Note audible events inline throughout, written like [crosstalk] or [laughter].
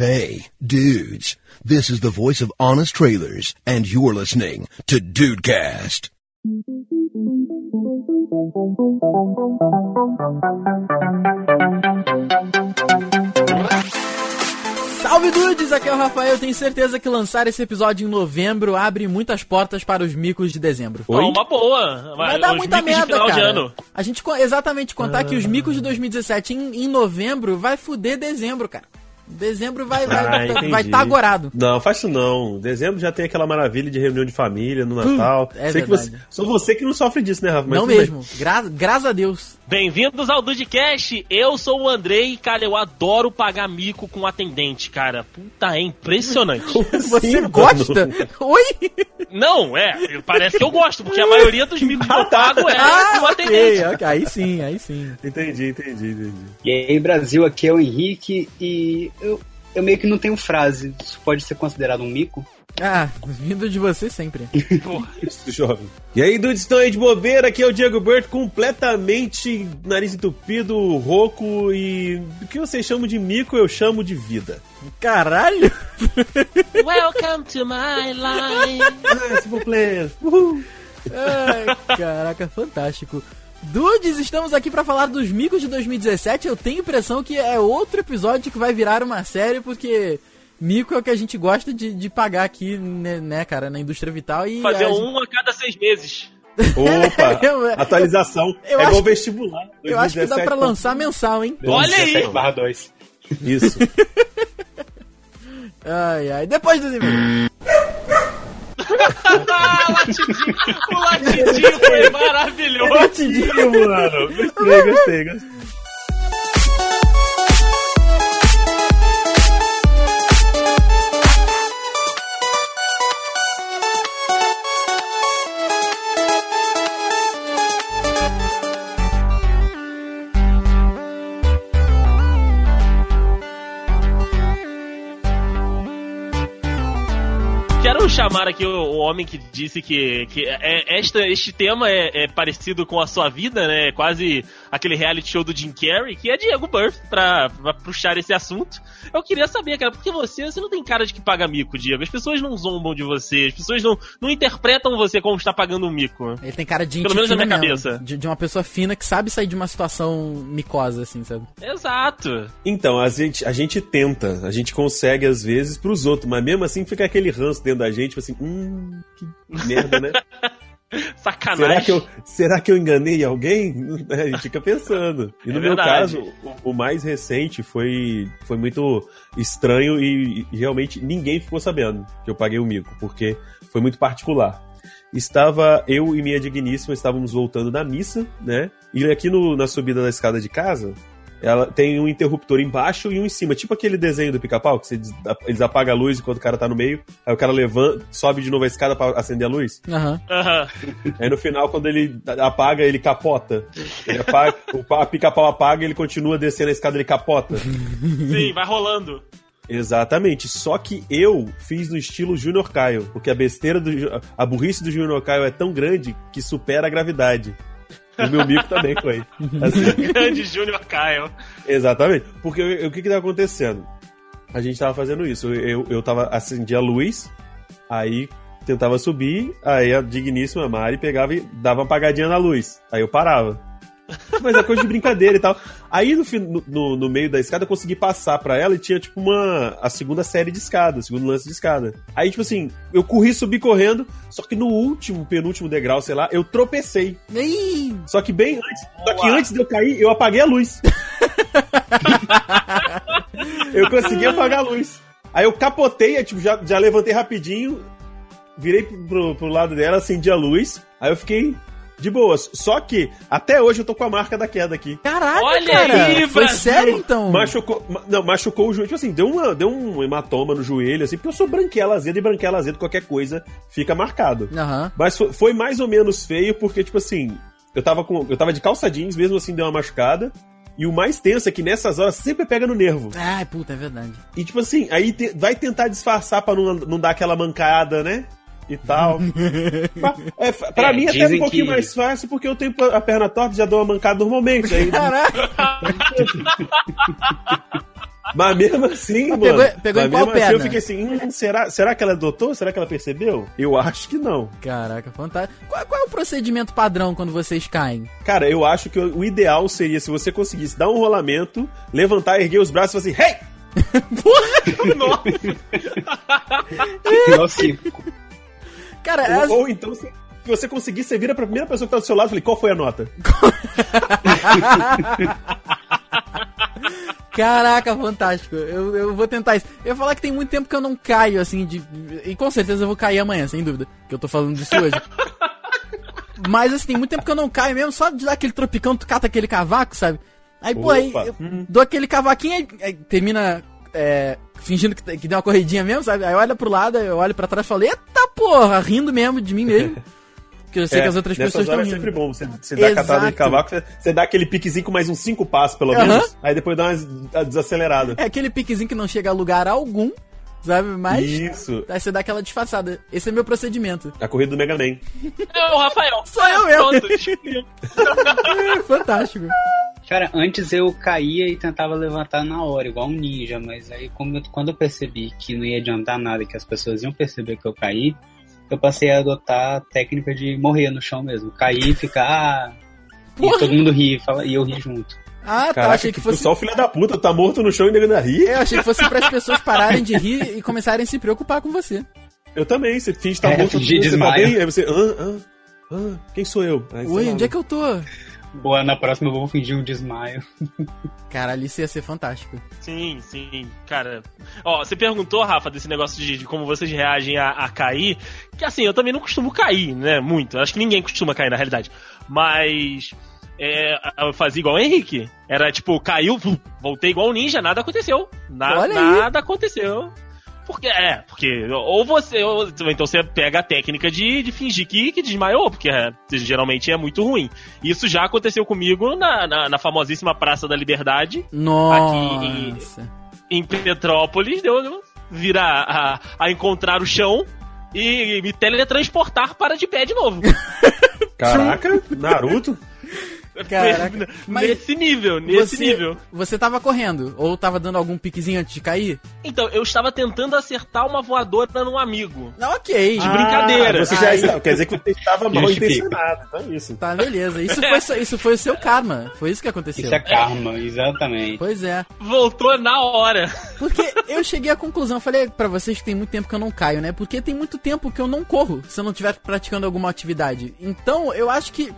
Hey, dudes, this is the voice of Honest Trailers, and you're listening to Dudecast. Salve dudes, aqui é o Rafael. Tenho certeza que lançar esse episódio em novembro abre muitas portas para os micos de dezembro. Oi? uma boa. Vai dar muita merda, cara. A gente exatamente contar que os micos de 2017 em, em novembro vai fuder dezembro, cara. Dezembro vai estar vai, ah, vai tá agorado. Não, faz isso não. Dezembro já tem aquela maravilha de reunião de família no Natal. Hum, é Sei verdade. que você, só você que não sofre disso, né, Rafa? Mas não mesmo. Gra graças a Deus. Bem-vindos ao Dudcast. Eu sou o Andrei e, cara, eu adoro pagar mico com atendente, cara. Puta, é impressionante. [laughs] Você assim, gosta? Oi? Não, é. Parece que eu gosto, porque a maioria dos micos que eu pago é [laughs] ah, com atendente. Okay, okay. Aí sim, aí sim. Entendi, entendi, entendi. E aí, Brasil, aqui é o Henrique e eu, eu meio que não tenho frase. Isso pode ser considerado um mico? Ah, vindo de você sempre. [laughs] Porra, isso, jovem. E aí, dudes, estão aí de bobeira? Aqui é o Diego Bert, completamente nariz entupido, rouco e... O que vocês chamam de mico, eu chamo de vida. Caralho! Welcome to my life! Ah, s'il vous plaît! Ai, caraca, fantástico. Dudes, estamos aqui para falar dos micos de 2017. Eu tenho impressão que é outro episódio que vai virar uma série, porque mico é o que a gente gosta de, de pagar aqui, né, né, cara, na indústria vital. E Fazer a um a cada seis meses. Opa, [laughs] atualização. [laughs] Eu é igual vestibular. 2017, eu acho que dá pra lançar mensal, hein? Olha aí! Barra 2. [laughs] Isso. ai, ai. Depois dos e-mails. o latidinho foi maravilhoso. Latidinho, mano. Gostei, gostei, gostei. Chamar aqui o, o, homem que disse que, que é, esta, este tema é, é, parecido com a sua vida, né? É quase aquele reality show do Jim Carrey, que é Diego Burff, pra, pra puxar esse assunto. Eu queria saber, cara, porque você, você não tem cara de que paga mico, Diego. As pessoas não zombam de você, as pessoas não, não interpretam você como está pagando um mico. Ele tem cara de Pelo menos na minha mesmo, cabeça. De, de, uma pessoa fina que sabe sair de uma situação micosa, assim, sabe? Exato. Então, a gente, a gente tenta, a gente consegue às vezes pros outros, mas mesmo assim fica aquele ranço dentro da gente, tipo assim, hum, que merda, né? [laughs] Sacanagem. Será que, eu, será que eu enganei alguém? [laughs] A gente fica pensando. E no é meu caso, o, o, mais recente foi, foi muito estranho e, e, realmente ninguém ficou sabendo que eu paguei o mico, porque foi muito particular. Estava eu e minha digníssima estávamos voltando da missa, né? E aqui no, na subida da escada de casa, ela tem um interruptor embaixo e um em cima, tipo aquele desenho do pica-pau, que você, eles apagam a luz enquanto o cara tá no meio, aí o cara levanta, sobe de novo a escada pra acender a luz. Aham. Uhum. Aí no final, quando ele apaga, ele capota. Ele apaga, o pica-pau apaga, ele continua descendo a escada, ele capota. Sim, vai rolando. Exatamente, só que eu fiz no estilo Junior Caio, porque a besteira do a burrice do Junior Caio é tão grande que supera a gravidade. O meu mico também foi. Assim. [laughs] Grande Júnior Caio. Exatamente. Porque o, o que que tá acontecendo? A gente tava fazendo isso. Eu, eu tava, acendia a luz, aí tentava subir, aí a digníssima Mari pegava e dava uma apagadinha na luz. Aí eu parava. Mas é coisa de brincadeira e tal. Aí no, no, no, meio da escada eu consegui passar pra ela e tinha tipo uma. a segunda série de escada, o segundo lance de escada. Aí, tipo assim, eu corri, subi correndo, só que no último, penúltimo degrau, sei lá, eu tropecei. Ih! Só que bem antes. Só que antes de eu cair, eu apaguei a luz. [laughs] eu consegui apagar a luz. Aí eu capotei, tipo, já, já levantei rapidinho, virei pro, pro lado dela, acendi a luz. Aí eu fiquei de boas. Só que, até hoje eu tô com a marca da queda aqui. Caraca, Olha cara. Aí, Foi sério, então? Machucou, não, machucou o joelho. Tipo assim, deu, uma, deu um hematoma no joelho, assim, porque eu sou branquela azeda e branquela azeda, qualquer coisa fica marcado. Uhum. Mas foi, foi mais ou menos feio, porque, tipo assim, eu tava, com, eu tava de calça jeans, mesmo assim deu uma machucada. E o mais tenso é que nessas horas sempre pega no nervo. Ai, puta, é verdade. E tipo assim, aí te, vai tentar disfarçar pra não, não dar aquela mancada, né? E tal. [laughs] é, pra é, mim até é um pouquinho que... mais fácil porque eu tenho a perna torta e já dou uma mancada normalmente. Aí... Caraca! [laughs] Mas mesmo assim, Mas mano. pegou- pegou em qual assim perna? eu fiquei assim, hum, será, será que ela adotou? Será que ela percebeu? Eu acho que não. Caraca, fantástico. Qual, qual é o procedimento padrão quando vocês caem? Cara, eu acho que o ideal seria se você conseguisse dar um rolamento, levantar, erguer os braços e falar assim, hey! [laughs] Nossa, Igual circo. Cara, Ou, as- ou então, se você conseguir, você vira pra primeira pessoa que tá do seu lado e fala, qual foi a nota? [laughs] Caraca, fantástico. Eu, eu vou tentar isso. Eu ia falar que tem muito tempo que eu não caio, assim, de. E com certeza eu vou cair amanhã, sem dúvida. Que eu tô falando disso hoje. [laughs] Mas assim, tem muito tempo que eu não caio mesmo, só de dar aquele tropicão, tu cata aquele cavaco, sabe? Aí, pô, aí Opa. eu dou aquele cavaquinho, aí, aí termina é, fingindo que, que deu uma corridinha mesmo, sabe? Aí olha pro lado, eu olho pra trás e falo, eita porra, rindo mesmo de mim mesmo. [laughs] Porque eu sei que as outras É, pessoas estão é rindo. sempre bom. Você, você dá Exato. catada de cavaco, você, você dá aquele piquezinho com mais uns cinco passos, pelo Aham. menos. Aí depois dá uma desacelerada. É aquele piquezinho que não chega a lugar algum, sabe? Mas. Isso. Aí você dá aquela disfarçada. Esse é meu procedimento. A corrida do Mega Man. é o Rafael. Sou eu. É [laughs] fantástico. Cara, antes eu caía e tentava levantar na hora, igual um ninja, mas aí como eu- quando eu percebi que não ia adiantar nada, que as pessoas iam perceber que eu caí, eu passei a adotar a técnica de morrer no chão mesmo. Cair e ficar. "Ah", E todo mundo ri e fala- e eu ri junto. Ah, tá. Caraca, Achei que fosse. só o filho da puta tá morto no chão e ainda rir. Eu achei que fosse para as pessoas pararem de rir e começarem a se preocupar com você. Eu também, você finge estar É, morto, fingir você tá bem, aí você, ah, ah, ah, quem sou eu? Aí, Oi, lá, onde é que eu tô? Boa, na próxima eu vou fingir um desmaio. Caralho, isso ia ser fantástico. Sim, sim, cara. Ó, você perguntou, Rafa, desse negócio de, de como vocês reagem a, a cair. Que assim, eu também não costumo cair, né? Muito. Acho que ninguém costuma cair, na realidade. Mas. É, eu fazia igual o Henrique. Era tipo, caiu, [laughs] voltei igual um ninja, nada aconteceu. Na- Olha aí. nada aconteceu. Porque, é, porque ou você, ou então você pega a técnica de, de fingir que, que desmaiou, porque é, geralmente é muito ruim. Isso já aconteceu comigo na, na, na famosíssima Praça da Liberdade, Nossa. em Petrópolis, deu deu virar a, a encontrar o chão e me teletransportar para de pé de novo. [laughs] Caraca, Naruto. Caraca, mas nesse nível, nesse você, nível. Você tava correndo ou tava dando algum piquezinho antes de cair? Então, eu estava tentando acertar uma voadora num amigo. Não, ok. De brincadeira. Ah, você já está, quer dizer que você estava mal intencionado, então é isso. Tá, beleza. Isso foi, isso foi o seu karma. Foi isso que aconteceu. Isso é karma, exatamente. Pois é. Voltou na hora. Porque eu cheguei à conclusão, eu falei pra vocês que tem muito tempo que eu não caio, né? Porque tem muito tempo que eu não corro se eu não estiver praticando alguma atividade. Então, eu acho que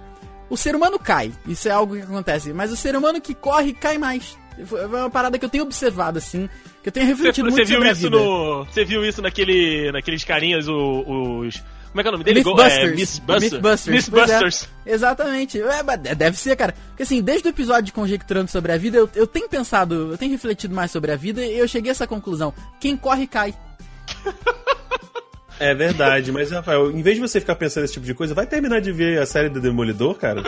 o ser humano cai. Isso é algo que acontece. Mas o ser humano que corre cai mais. É uma parada que eu tenho observado, assim. Que eu tenho Você, refletido você muito viu sobre a isso vida. no. Você viu isso naquele, naqueles carinhas, os. Como é que é o nome dele? Mythbusters. É, Mythbusters. Mythbusters, pois é. Mythbusters. Exatamente. É, deve ser, cara. Porque assim, desde o episódio de Conjecturando sobre a Vida, eu, eu tenho pensado, eu tenho refletido mais sobre a vida e eu cheguei a essa conclusão. Quem corre, cai. [laughs] É verdade, mas Rafael, em vez de você ficar pensando nesse tipo de coisa, vai terminar de ver a série do Demolidor, cara.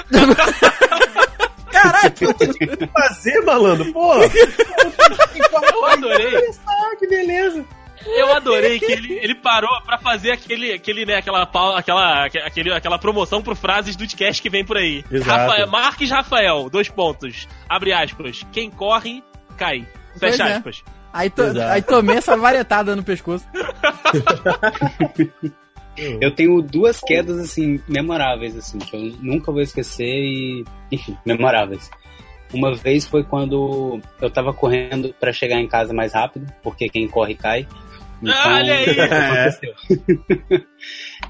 Caraca! O [laughs] que fazer, malandro? Pô! Eu adorei. Ah, que beleza! Eu adorei que ele, ele parou pra fazer aquele, aquele, né, aquela, aquela, aquele, aquela promoção pro frases do podcast que vem por aí. Exato. Rafael, Marques Rafael, dois pontos. Abre aspas. Quem corre, cai. Pois Fecha é. aspas. Aí, to- aí tomei essa varetada no pescoço. [laughs] Eu tenho duas quedas, assim, memoráveis, assim, que eu nunca vou esquecer e, enfim, memoráveis. Uma vez foi quando eu tava correndo pra chegar em casa mais rápido, porque quem corre cai. Então, Olha aí! aconteceu? [laughs]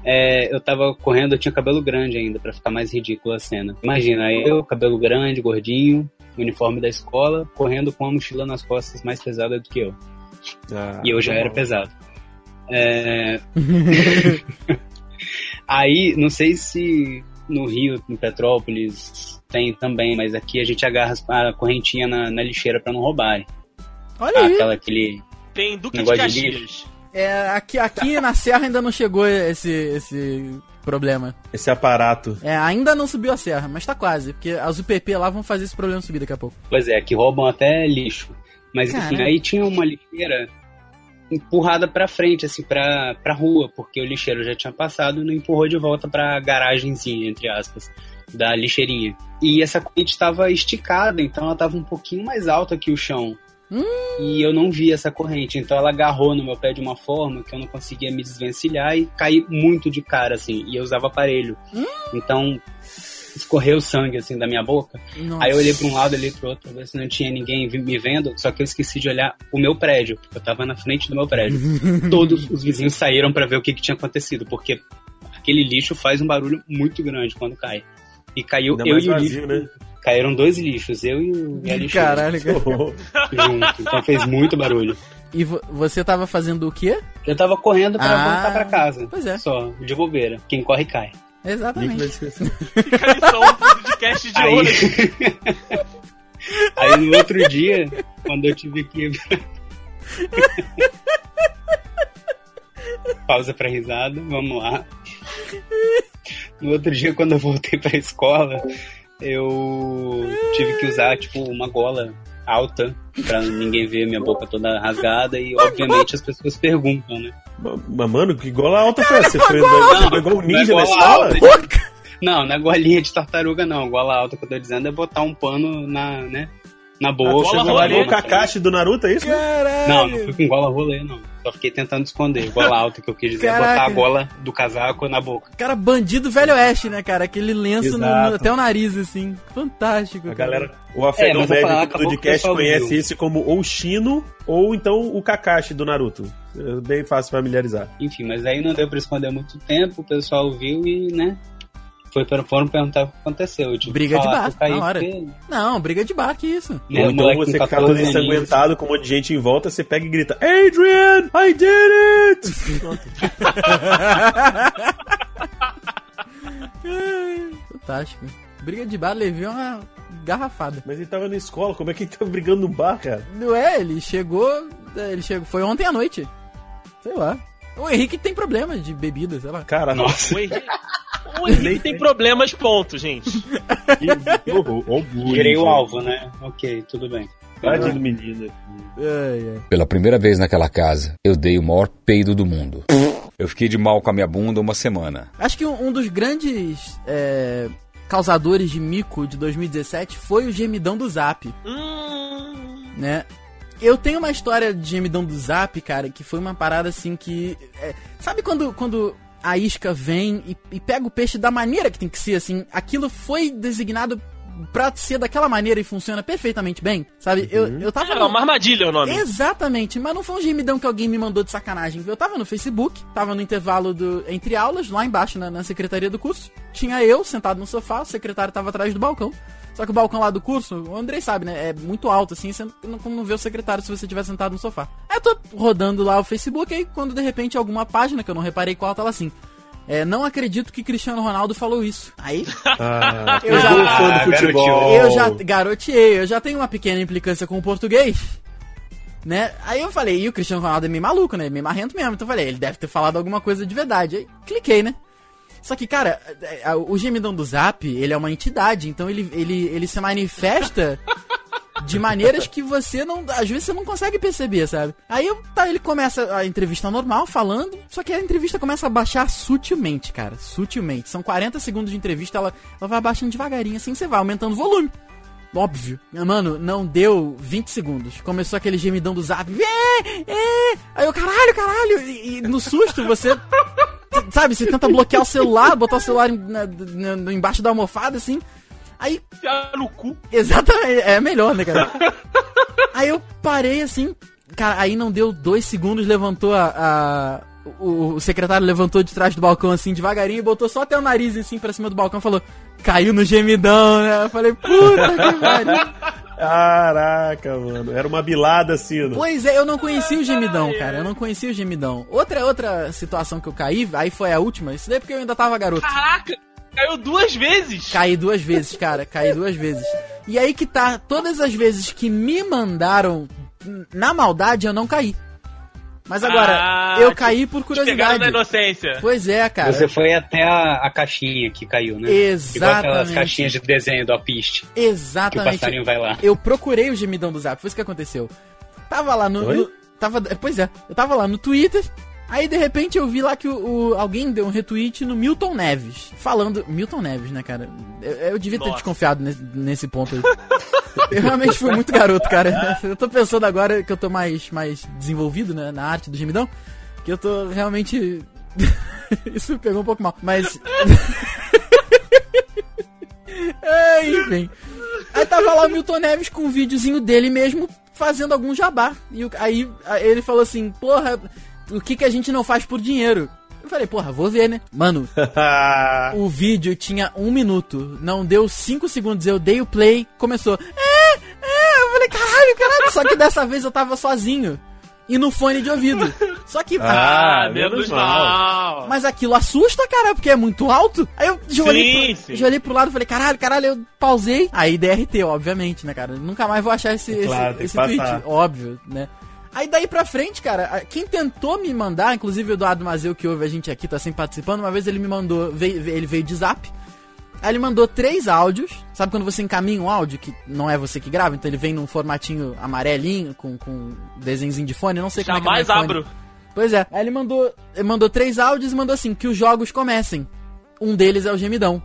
É, eu tava correndo, eu tinha cabelo grande ainda, pra ficar mais ridículo a cena. Imagina, eu, cabelo grande, gordinho, uniforme da escola, correndo com uma mochila nas costas mais pesada do que eu. Ah, E eu já tá era bom. pesado. É... [laughs] Aí, não sei se no Rio, em Petrópolis, tem também, mas aqui a gente agarra a correntinha na, na lixeira pra não roubarem. Olha aí. Aquela, aquele. Tem Duque de Negócio de Caxias. É, aqui, aqui na Serra ainda não chegou esse, esse problema. Esse aparato. É, ainda não subiu a serra, mas tá quase. Porque as UPP lá vão fazer esse problema subir daqui a pouco. Pois é, que roubam até lixo. Mas enfim, Caramba. aí tinha uma lixeira empurrada pra frente, assim, pra, pra rua, porque o lixeiro já tinha passado e não empurrou de volta pra garagenzinha, entre aspas, da lixeirinha. E essa corrente estava esticada, então ela estava um pouquinho mais alta que o chão. Hum. E eu não vi essa corrente. Então ela agarrou no meu pé de uma forma que eu não conseguia me desvencilhar e caí muito de cara, assim. E eu usava aparelho. Hum. Então escorreu sangue assim da minha boca. Nossa. Aí eu olhei para um lado, olhei pro outro, pra ver se não tinha ninguém me vendo, só que eu esqueci de olhar o meu prédio, porque eu tava na frente do meu prédio. [laughs] Todos os vizinhos saíram para ver o que, que tinha acontecido, porque aquele lixo faz um barulho muito grande quando cai. E caiu Ainda eu e o lixo. Né? Caíram dois lixos, eu e o [laughs] lixeira. Caralho, cara. [laughs] Junto, então fez muito barulho. E você tava fazendo o quê? Eu tava correndo para ah, voltar para casa. Pois é. Só, de bobeira. Quem corre cai. Exatamente. [laughs] Fica aí só um podcast de aí... aí no outro dia, quando eu tive que. Pausa pra risada, vamos lá. No outro dia, quando eu voltei pra escola, eu tive que usar, tipo, uma gola alta pra ninguém ver minha boca toda rasgada e, obviamente, as pessoas perguntam, né? Mas, mano, que gola alta foi essa? Você foi igual um ninja na escola? Não, não é golinha de tartaruga, não. Gola alta que eu tô dizendo é botar um pano na, né? Na boca. Você golaria o Kakashi do Naruto, é isso? Caralho. Não, não fui com gola rolê, não. Só fiquei tentando esconder. Gola alta que eu quis dizer Caraca. é botar a gola do casaco na boca. Cara, bandido velho oeste, né, cara? Aquele lenço no, no, até o nariz, assim. Fantástico. A cara. galera, o afegão é, médio falar, do podcast conhece viu. esse como ou Shino ou então o Kakashi do Naruto. É bem fácil familiarizar. Enfim, mas aí não deu pra esconder muito tempo, o pessoal viu e, né, foi para foram perguntar o que aconteceu. Tipo, briga de bar, na hora. Porque... Não, briga de bar, que isso. E Ou então você ficar todo ensanguentado com um monte de gente em volta, você pega e grita, Adrian, I did it! [laughs] Fantástico. Briga de bar, levei uma garrafada. Mas ele tava na escola, como é que ele tava brigando no bar, cara? Não é, ele chegou, ele chegou, foi ontem à noite. Sei lá. O Henrique tem problema de bebida, sei lá. Cara, nossa. O Henrique... O Henrique tem problemas, ponto, gente. Virei o alvo, né? Ok, tudo bem. Tadinho menino. É, é. Pela primeira vez naquela casa, eu dei o maior peido do mundo. Eu fiquei de mal com a minha bunda uma semana. Acho que um, um dos grandes é, causadores de mico de 2017 foi o gemidão do Zap. Hum. Né? Eu tenho uma história de gemidão do Zap, cara, que foi uma parada assim que. É, sabe quando, quando a isca vem e, e, pega o peixe da maneira que tem que ser, assim. Aquilo foi designado pra ser daquela maneira e funciona perfeitamente bem, sabe? Uhum. Eu, eu tava. É, no... uma armadilha o nome. Exatamente, mas não foi um gemidão que alguém me mandou de sacanagem. Eu tava no Facebook, tava no intervalo do, entre aulas, lá embaixo na, na secretaria do curso. Tinha eu sentado no sofá, o secretário tava atrás do balcão. Só que o balcão lá do curso, o Andrei sabe, né? É muito alto, assim, você não, não vê o secretário se você estiver sentado no sofá. Aí eu tô rodando lá o Facebook, aí quando de repente alguma página, que eu não reparei qual, tava assim. É, não acredito que Cristiano Ronaldo falou isso. Aí. [laughs] Ah, eu já. Fã do futebol. Eu já garoteei, eu já tenho uma pequena implicância com o português. Né? Aí eu falei, e o Cristiano Ronaldo é meio maluco, né? Meio marrento mesmo. Então eu falei, ele deve ter falado alguma coisa de verdade. Aí cliquei, né? Só que, cara, o gemidão do Zap, ele é uma entidade, então ele, ele, ele se manifesta [laughs] de maneiras que você não. Às vezes você não consegue perceber, sabe? Aí tá, ele começa a entrevista normal, falando, só que a entrevista começa a baixar sutilmente, cara. Sutilmente. São 40 segundos de entrevista, ela, ela vai baixando devagarinho, assim você vai aumentando o volume. Óbvio. Mano, não deu 20 segundos. Começou aquele gemidão do zap. É, é. Aí eu, caralho, caralho. E, e no susto você sabe, você tenta bloquear o celular, botar o celular na, na, embaixo da almofada, assim. Aí. no cu. Exatamente, é melhor, né, cara? aí eu parei assim, cara, aí não deu dois segundos, levantou a. a o, o, secretário levantou de trás do balcão assim, devagarinho, e botou só até o nariz assim pra cima do balcão e falou: caiu no gemidão, né? Eu falei, puta que pariu. Caraca, mano. Era uma bilada assim. Pois é, eu não conhecia o gemidão, cara. Eu não conhecia o gemidão. Outra, outra situação que eu caí, aí foi a última. Isso daí é porque eu ainda tava garoto. Caraca! Caiu duas vezes! Caí duas vezes, cara. Caí duas vezes. E aí que tá, todas as vezes que me mandaram na maldade, eu não caí. Mas agora, ah, eu caí por curiosidade. na inocência. Pois é, cara. Você foi até a, a caixinha que caiu, né? Exatamente. Igual aquelas caixinhas de desenho do Apiste. Exatamente. Que o passarinho vai lá. Eu procurei o gemidão do Zap, foi isso que aconteceu. Tava lá no, no tava, pois é, eu tava lá no Twitter, Aí de repente eu vi lá que o, o, alguém deu um retweet no Milton Neves. Falando. Milton Neves, né, cara? Eu, eu devia ter Nossa. desconfiado nesse, nesse ponto aí. Eu realmente fui muito garoto, cara. Eu tô pensando agora que eu tô mais, mais desenvolvido né, na arte do gemidão, que eu tô realmente. [laughs] Isso me pegou um pouco mal, mas. [laughs] é, enfim. Aí tava lá o Milton Neves com um videozinho dele mesmo fazendo algum jabá. E aí ele falou assim: Porra, o que, que a gente não faz por dinheiro? Eu falei, porra, vou ver, né? Mano, [laughs] o vídeo tinha um minuto, não deu cinco segundos, eu dei o play, começou. É, é, eu falei, caralho, caralho. Só que dessa vez eu tava sozinho. E no fone de ouvido. Só que. Ah, menos mal. Mas aquilo assusta, cara, porque é muito alto. Aí eu já, sim, olhei, pro, já olhei pro lado e falei, caralho, caralho, eu pausei. Aí DRT, obviamente, né, cara? Nunca mais vou achar esse, claro, esse, esse tweet. Óbvio, né? Aí daí pra frente, cara, quem tentou me mandar, inclusive o Eduardo Mazeu, que ouve a gente aqui, tá sempre participando, uma vez ele me mandou, veio, ele veio de zap. Aí ele mandou três áudios. Sabe quando você encaminha um áudio que não é você que grava? Então ele vem num formatinho amarelinho, com, com desenhozinho de fone, não sei Jamais como é que é abro. Pois é. Aí ele mandou, ele mandou três áudios e mandou assim, que os jogos comecem. Um deles é o gemidão.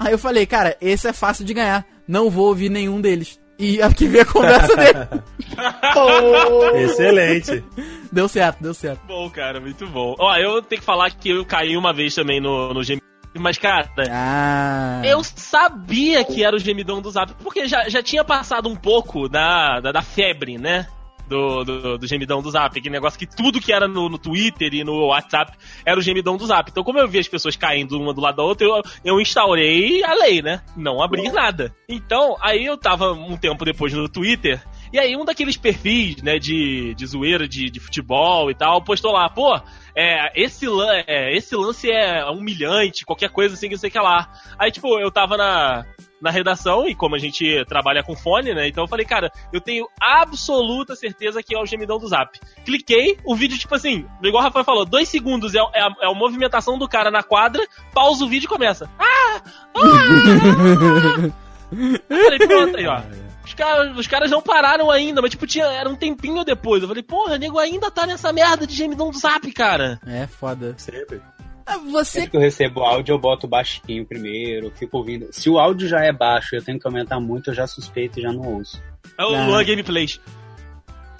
Aí eu falei, cara, esse é fácil de ganhar. Não vou ouvir nenhum deles e arquivei a conversa dele. [laughs] oh. Excelente. Deu certo, deu certo. Bom, cara, muito bom. Ó, eu tenho que falar que eu caí uma vez também no, no gemidão. Mas, cara, ah. eu sabia que era o gemidão do Zap, porque já, já tinha passado um pouco da, da, da febre, né? Do, do, do, gemidão do Zap. Aquele negócio que tudo que era no, no, Twitter e no WhatsApp era o gemidão do Zap. Então, como eu vi as pessoas caindo uma do lado da outra, eu, eu instaurei a lei, né? Não abrir nada. Então, aí eu tava um tempo depois no Twitter. E aí, um daqueles perfis, né, de, de zoeira de, de futebol e tal, postou lá, pô, é, esse, é, esse lance é humilhante, qualquer coisa assim, que não sei o que lá. Aí, tipo, eu tava na, na redação, e como a gente trabalha com fone, né? Então eu falei, cara, eu tenho absoluta certeza que é o gemidão do zap. Cliquei, o vídeo, tipo assim, igual o Rafael falou, dois segundos é, é, a, é a movimentação do cara na quadra, pausa o vídeo e começa. Ah! ah! [laughs] eu falei, pronto aí, ó. Os caras, os caras não pararam ainda, mas tipo, tinha, era um tempinho depois. Eu falei, porra, nego ainda tá nessa merda de gemidão do zap, cara. É foda. Sempre. Ah, você... Sempre que eu recebo áudio, eu boto baixinho primeiro, fico ouvindo. Se o áudio já é baixo e eu tenho que aumentar muito, eu já suspeito e já não ouço. É o ah. Luan Gameplays.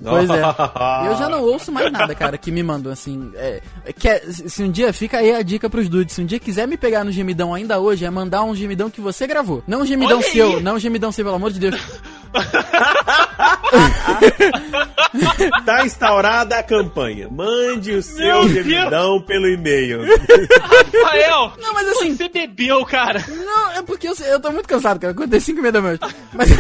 Pois é. Eu já não ouço mais nada, cara, que me mandam, assim. É, é, se um dia, fica aí a dica pros dudes. Se um dia quiser me pegar no gemidão ainda hoje, é mandar um gemidão que você gravou. Não um gemidão Olha seu, aí. não um gemidão seu, pelo amor de Deus. [laughs] [laughs] tá instaurada a campanha. Mande o seu gemidão pelo e-mail. Rafael! Não, mas assim. Você bebeu, cara. Não, é porque eu, eu tô muito cansado, cara. Acordei 5 e meia da manhã. Mas. [laughs]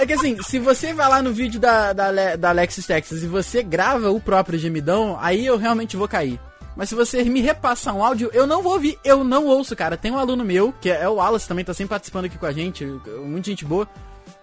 É que assim, se você vai lá no vídeo da, da, da Alexis Texas e você grava o próprio gemidão, aí eu realmente vou cair. Mas se você me repassar um áudio, eu não vou ouvir, eu não ouço, cara. Tem um aluno meu, que é o Wallace, também tá sempre participando aqui com a gente, muita gente boa.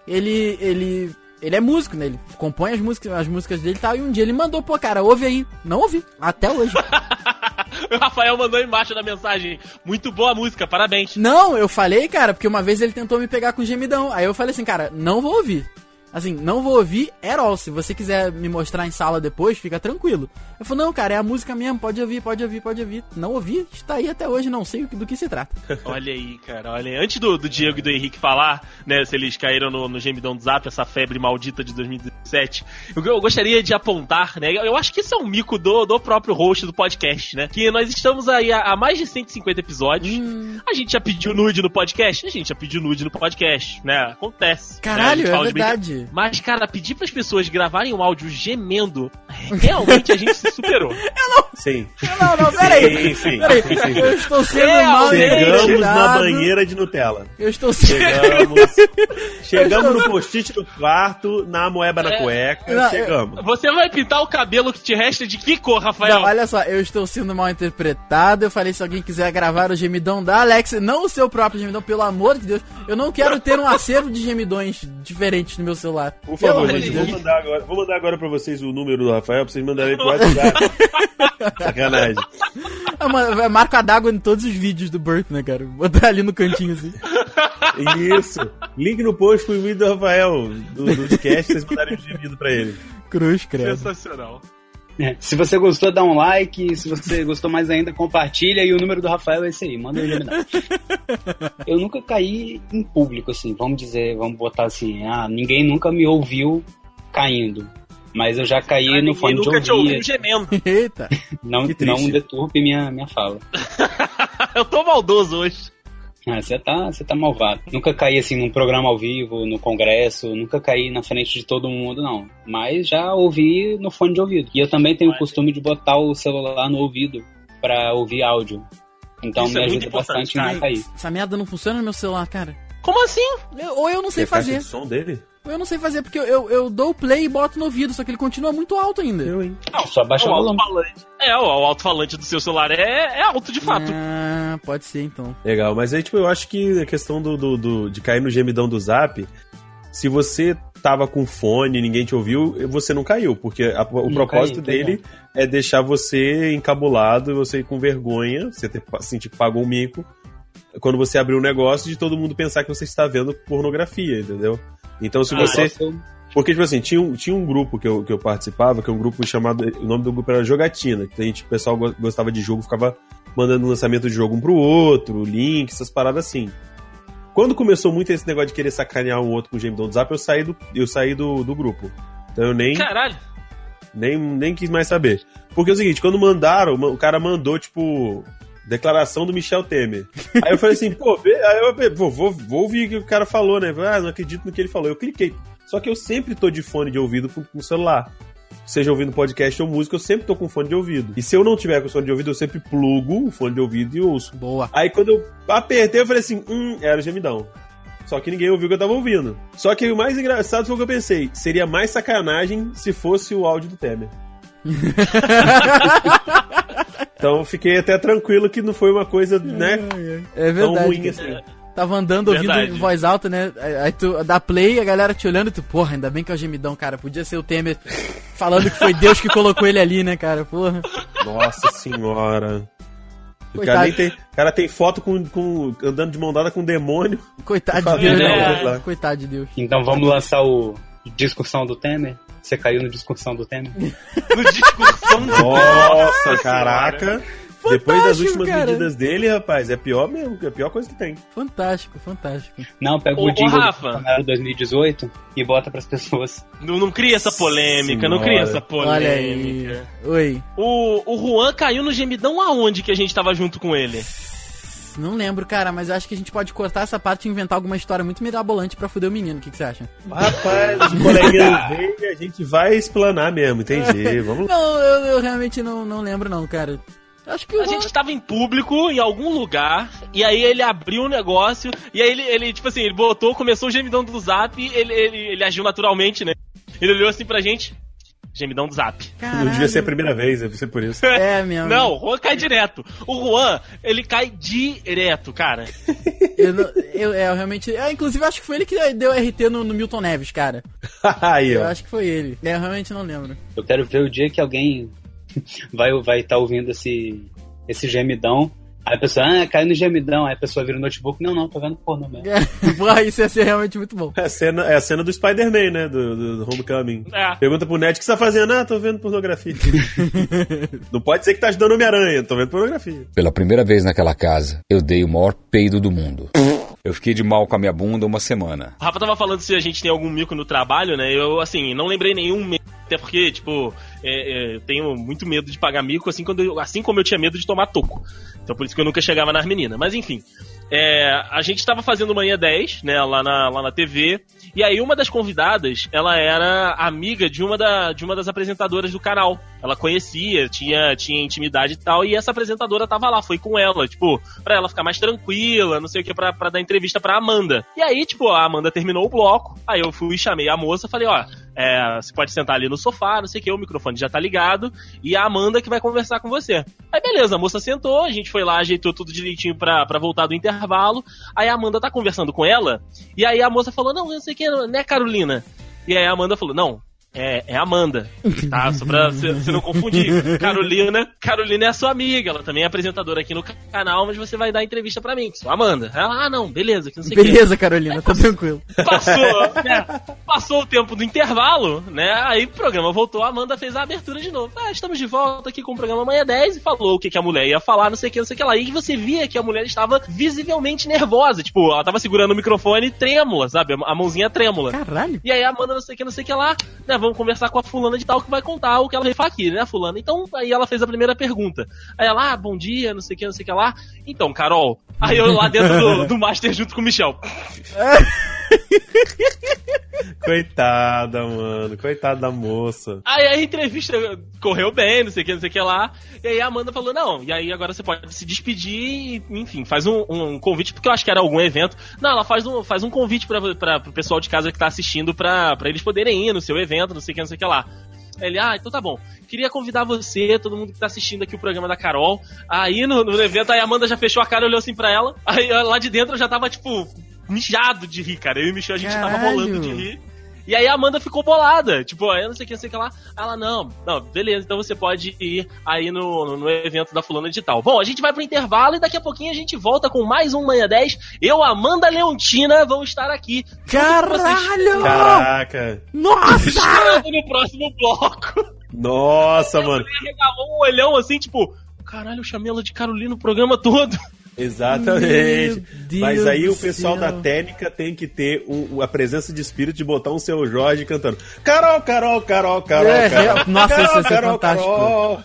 Ele, ele ele é músico, né? Ele compõe as músicas, as músicas dele e tal. E um dia ele mandou, pô, cara, ouve aí. Não ouvi. Até hoje. [laughs] o Rafael mandou embaixo da mensagem. Muito boa a música, parabéns. Não, eu falei, cara, porque uma vez ele tentou me pegar com gemidão. Aí eu falei assim, cara, não vou ouvir. Assim, não vou ouvir at all. Se você quiser me mostrar em sala depois, fica tranquilo. Eu falei, não, cara, é a música mesmo, pode ouvir, pode ouvir, pode ouvir. Não ouvi, está aí até hoje, não sei do que se trata. [laughs] olha aí, cara, olha aí. Antes do, do Diego e do Henrique falar, né, se eles caíram no, no gemidão do Zap, essa febre maldita de 2017, eu, eu gostaria de apontar, né, eu acho que isso é um mico do, do próprio host do podcast, né, que nós estamos aí há, há mais de 150 episódios. Hum. A gente já pediu nude no podcast? A gente já pediu nude no podcast, né, acontece. Né, Caralho, né? é verdade. Mas, cara, pedir para as pessoas gravarem um áudio gemendo, realmente a gente se superou. [laughs] Eu não. Sim. Não, não, peraí. Sim, sim. Peraí. sim, Eu estou sendo é, mal Chegamos na banheira de Nutella. Eu estou sendo. Chegamos. [laughs] chegamos no post-it do quarto, na moeba na é, cueca. Não, chegamos. Eu... Você vai pintar o cabelo que te resta de que cor, Rafael? Não, olha só, eu estou sendo mal interpretado. Eu falei se alguém quiser gravar o gemidão da Alex, não o seu próprio gemidão, pelo amor de Deus. Eu não quero ter um acervo de gemidões diferentes no meu celular. Por favor, gente, vou mandar, agora, vou mandar agora pra vocês o número do Rafael pra vocês mandarem pro WhatsApp. [laughs] Sacanagem. É marca d'água em todos os vídeos do Burke, né, cara? Botar ali no cantinho assim. Isso. Link no post pro vídeo do Rafael, do, do cast, vocês mandarem o vídeo pra ele. Cruz, credo. Sensacional. É, se você gostou, dá um like. Se você gostou mais ainda, compartilha. E o número do Rafael é esse aí. Manda ele me [laughs] Eu nunca caí em público, assim. Vamos dizer, vamos botar assim. Ah, ninguém nunca me ouviu caindo. Mas eu já caí ah, no fone de ouvido. nunca te ouviu gemendo. Eita. Não, não deturpe minha, minha fala. [laughs] eu tô maldoso hoje. Ah, você tá, você tá malvado. Nunca caí assim num programa ao vivo, no congresso, nunca caí na frente de todo mundo, não. Mas já ouvi no fone de ouvido. E eu também tenho o costume de botar o celular no ouvido para ouvir áudio. Então Isso me é ajuda bastante a não cair. Essa merda não funciona no meu celular, cara. Como assim? Eu, ou eu não sei Você fazer. O som dele? Eu não sei fazer, porque eu, eu, eu, dou o play e boto no ouvido, só que ele continua muito alto ainda. Eu, hein? Não, só baixa o, alto-falante. É, o, o alto-falante do seu celular é, é alto de fato. Ah, pode ser então. Legal, mas aí, tipo, eu acho que a questão do, do, do de cair no gemidão do zap, se você tava com fone e ninguém te ouviu, você não caiu, porque a, o não propósito caí, dele é. é deixar você encabulado e você com vergonha, você ter, sentir que pagou um mico, quando você abrir um negócio de todo mundo pensar que você está vendo pornografia, entendeu? Então, se ah, você. Porque, tipo assim, tinha um, tinha um grupo que eu, que eu participava, que é um grupo chamado. O nome do grupo era Jogatina. Que a gente, o pessoal gostava de jogo, ficava mandando lançamento de jogo um pro outro, link, essas paradas assim. Quando começou muito esse negócio de querer sacanear um outro com o gemidão do zap, eu saí do, eu saí do, do grupo. Então eu nem. Caralho! Nem, nem quis mais saber. Porque é o seguinte, quando mandaram, o cara mandou, tipo, Declaração do Michel Temer. Aí eu falei assim, pô, aí eu vou, vou, vou ouvir o que o cara falou, né? Ah, não acredito no que ele falou. Eu cliquei. Só que eu sempre tô de fone de ouvido com, o celular. Seja ouvindo podcast ou música, eu sempre tô com fone de ouvido. E se eu não tiver com fone de ouvido, eu sempre plugo o fone de ouvido e ouço. Boa. Aí quando eu apertei, eu falei assim, hum, era gemidão. Só que ninguém ouviu o que eu tava ouvindo. Só que o mais engraçado foi o que eu pensei. Seria mais sacanagem se fosse o áudio do Temer. [laughs] Então fiquei até tranquilo que não foi uma coisa, né? É verdade. Tão ruim assim. Tava andando ouvindo em voz alta, né? Aí tu dá play, a galera te olhando e tu, porra, ainda bem que é o gemidão, cara. Podia ser o Temer falando que foi Deus que colocou ele ali, né, cara? Porra. Nossa senhora. O cara, tem, cara tem foto com, com andando de mão dada com um demônio. Coitado de Deus, né? Coitado de Deus. Então vamos lançar o discussão do Temer? Você caiu no discussão do Temer? [laughs] no discussão do Nossa, caraca. Depois das últimas cara. medidas dele, rapaz, é pior mesmo, é a pior coisa que tem. Fantástico, fantástico. Não, pega o, o jingle Rafa. do 2018 e bota pras pessoas. Não, não cria essa polêmica, Senhora. não cria essa polêmica. Olha aí. Oi. O, o Juan caiu no gemidão aonde que a gente tava junto com ele? Não lembro, cara, mas acho que a gente pode cortar essa parte e inventar alguma história muito mirabolante pra fuder o menino. O que, que você acha? Rapaz, os coleguinhas [laughs] dele, a gente vai explanar mesmo, entendi. [laughs] Vamos Não, eu, eu realmente não, não lembro, não, cara. Acho que a gente estava em público, em algum lugar, e aí ele abriu um negócio, e aí ele, ele tipo assim, ele botou, começou o gemidão do zap, ele, ele, ele agiu naturalmente, né? Ele olhou assim pra gente, gemidão do zap. Caralho. Não devia ser a primeira vez, deve ser por isso. [laughs] É mesmo. Não, o Juan cai direto. O Juan, ele cai direto, cara. [laughs] eu, eu, é, eu realmente. É, inclusive, acho que foi ele que deu RT no, no Milton Neves, cara. [laughs] Aí, eu acho que foi ele. É, eu realmente não lembro. Eu quero ver o dia que alguém vai estar vai tá ouvindo esse, esse gemidão Aí a pessoa, ah, caiu no gemidão. Aí a pessoa vira o notebook, não, não, tô vendo pornô mesmo. [laughs] É, isso ia ser realmente muito bom. É a cena, é a cena do Spider-Man, né? Do, do, do Homecoming. É. Pergunta pro Ned, o que você tá fazendo? Ah, tô vendo pornografia. [laughs] não pode ser que tá ajudando Homem-Aranha, tô vendo pornografia. Pela primeira vez naquela casa, eu dei o maior peido do mundo. Eu fiquei de mal com a minha bunda uma semana. O Rafa tava falando se a gente tem algum mico no trabalho, né? Eu, assim, não lembrei nenhum mico. Até porque, tipo, é, é, eu tenho muito medo de pagar mico, assim, quando assim como eu tinha medo de tomar toco. Então por isso que eu nunca chegava nas meninas. Mas enfim. É, a gente estava fazendo manhã 10, né, lá na, lá na TV, e aí uma das convidadas, ela era amiga de uma, da, de uma das apresentadoras do canal. Ela conhecia, tinha, tinha intimidade e tal, e essa apresentadora tava lá, foi com ela, tipo, pra ela ficar mais tranquila, não sei o que, pra, pra dar entrevista pra Amanda. E aí, tipo, a Amanda terminou o bloco, aí eu fui, chamei a moça, falei, ó, é, você pode sentar ali no sofá, não sei o que, o microfone já tá ligado, e a Amanda que vai conversar com você. Aí beleza, a moça sentou, a gente foi lá, ajeitou tudo direitinho pra, pra voltar do intervalo, aí a Amanda tá conversando com ela, e aí a moça falou, não, não sei o que, né, Carolina? E aí a Amanda falou, não, é, é Amanda, tá? Só pra você não confundir. Carolina, Carolina é a sua amiga, ela também é apresentadora aqui no canal, mas você vai dar entrevista pra mim, que sou Amanda. Ela, ah, não, beleza, que não sei Beleza, Carolina, tá tranquilo. Passou, [laughs] né? Passou o tempo do intervalo, né? Aí o programa voltou, a Amanda fez a abertura de novo. Ah, estamos de volta aqui com o programa Amanhã 10 e falou o que, que a mulher ia falar, não sei o que, não sei o que lá. E você via que a mulher estava visivelmente nervosa, tipo, ela tava segurando o microfone trêmula, sabe? A mãozinha trêmula. Caralho. E aí a Amanda, não sei o que, não sei o que lá, né? Vamos conversar com a fulana de tal que vai contar o que ela veio falar aqui, né, fulana? Então, aí ela fez a primeira pergunta. Aí ela, ah, bom dia, não sei o que, não sei o que lá. Então, Carol, aí eu lá dentro do, do Master junto com o Michel. [laughs] [laughs] Coitada, mano. Coitada da moça. Aí a entrevista correu bem, não sei o que, não sei o que lá. E aí a Amanda falou, não, e aí agora você pode se despedir e, enfim, faz um, um convite, porque eu acho que era algum evento. Não, ela faz um, faz um convite pra, pro pessoal de casa que tá assistindo pra, pra eles poderem ir no seu evento, não sei o que, não sei o que lá. Ele, ah, então tá bom. Queria convidar você, todo mundo que tá assistindo aqui o programa da Carol. Aí no, no evento, aí a Amanda já fechou a cara e olhou assim pra ela. Aí lá de dentro eu já tava, tipo, mijado de rir, cara. Eu e o Michel, a gente Caralho. tava rolando de rir. E aí a Amanda ficou bolada. Tipo, eu não sei o que, não sei o que lá. Ela, não, não, beleza, então você pode ir aí no, no, no evento da fulana de tal. Bom, a gente vai pro intervalo e daqui a pouquinho a gente volta com mais um Manhã 10. Eu, Amanda Leontina, vou estar aqui. Caralho! Caraca. Nossa! No próximo bloco. Nossa, mano. Ele regalou um olhão assim, tipo, caralho, eu chamei ela de Carolina o programa todo. Exatamente. Mas aí o pessoal da técnica tem que ter o- a presença de espírito de botar um seu Jorge cantando. Carol, Carol, Carol, Carol, É, Carol. é, nossa, Carol, isso Carol, fantástico. Carol.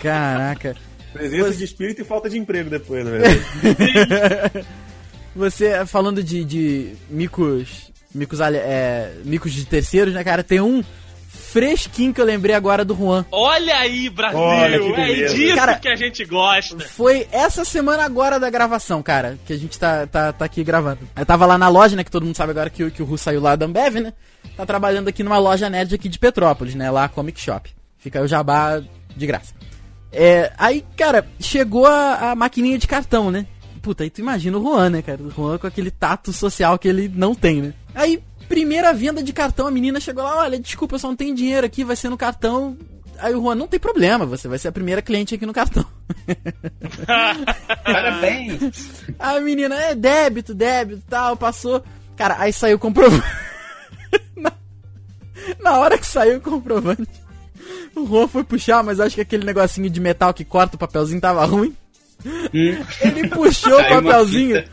Caraca. Presença de espírito e falta de emprego depois, na verdade. [laughs] Você, falando de, de micos. Micos, ali- é, micos de terceiros, né, cara? Tem um fresquinho que eu lembrei agora do Juan. Olha aí, Brasil! Olha que é disso Cara- que a gente gosta. Foi essa semana agora da gravação, cara, que a gente tá, tá, tá aqui gravando. Eu tava lá na loja, né, que todo mundo sabe agora que, o- que o Ru saiu lá da Ambev, né? Tá trabalhando aqui numa loja nerd aqui de Petrópolis, né, lá a Comic Shop. Fica aí o jabá de graça. É, aí, cara, chegou a, a maquininha de cartão, né? Puta, aí tu imagina o Juan, né, cara? O Juan com aquele tato social que ele não tem, né? Aí, primeira venda de cartão, a menina chegou lá, olha, desculpa, eu só não tenho dinheiro aqui, vai ser no cartão. Aí o Juan, não tem problema, você vai ser a primeira cliente aqui no cartão. [laughs] Parabéns! A menina, é débito, débito, tal, passou. Cara, aí saiu o comprovante. [laughs] na, na hora que saiu o comprovante, o Juan foi puxar, mas acho que aquele negocinho de metal que corta o papelzinho tava ruim. Ele puxou o papelzinho.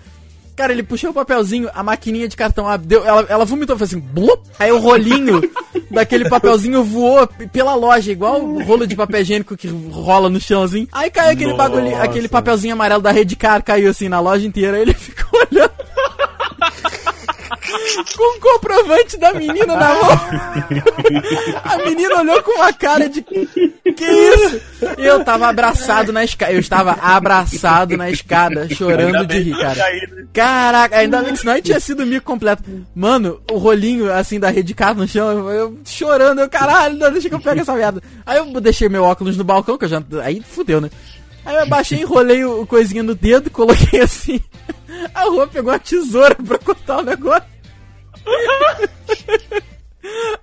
Cara, ele puxou o papelzinho, a maquininha de cartão ah, deu, ela, ela vomitou, fez assim, blup, aí o rolinho [laughs] daquele papelzinho voou pela loja, igual o rolo de papel higiênico que rola no chão assim. Aí caiu aquele Nossa. bagulho, aquele papelzinho amarelo da Redcar, caiu assim na loja inteira, aí ele [laughs] ficou olhando. Com o comprovante da menina na mão. A menina olhou com uma cara de. Que isso? Eu tava abraçado na escada. Eu estava abraçado na escada, chorando de rir, cara. Caraca, ainda bem que senão tinha sido mico completo. Mano, o rolinho assim da rede carro no chão, eu, chorando, eu caralho, não, deixa que eu pego essa merda. Aí eu deixei meu óculos no balcão, que eu já. Aí fudeu, né? Aí eu abaixei, enrolei o, o coisinha no dedo, coloquei assim. [laughs] A rua pegou a tesoura pra cortar o negócio. [laughs]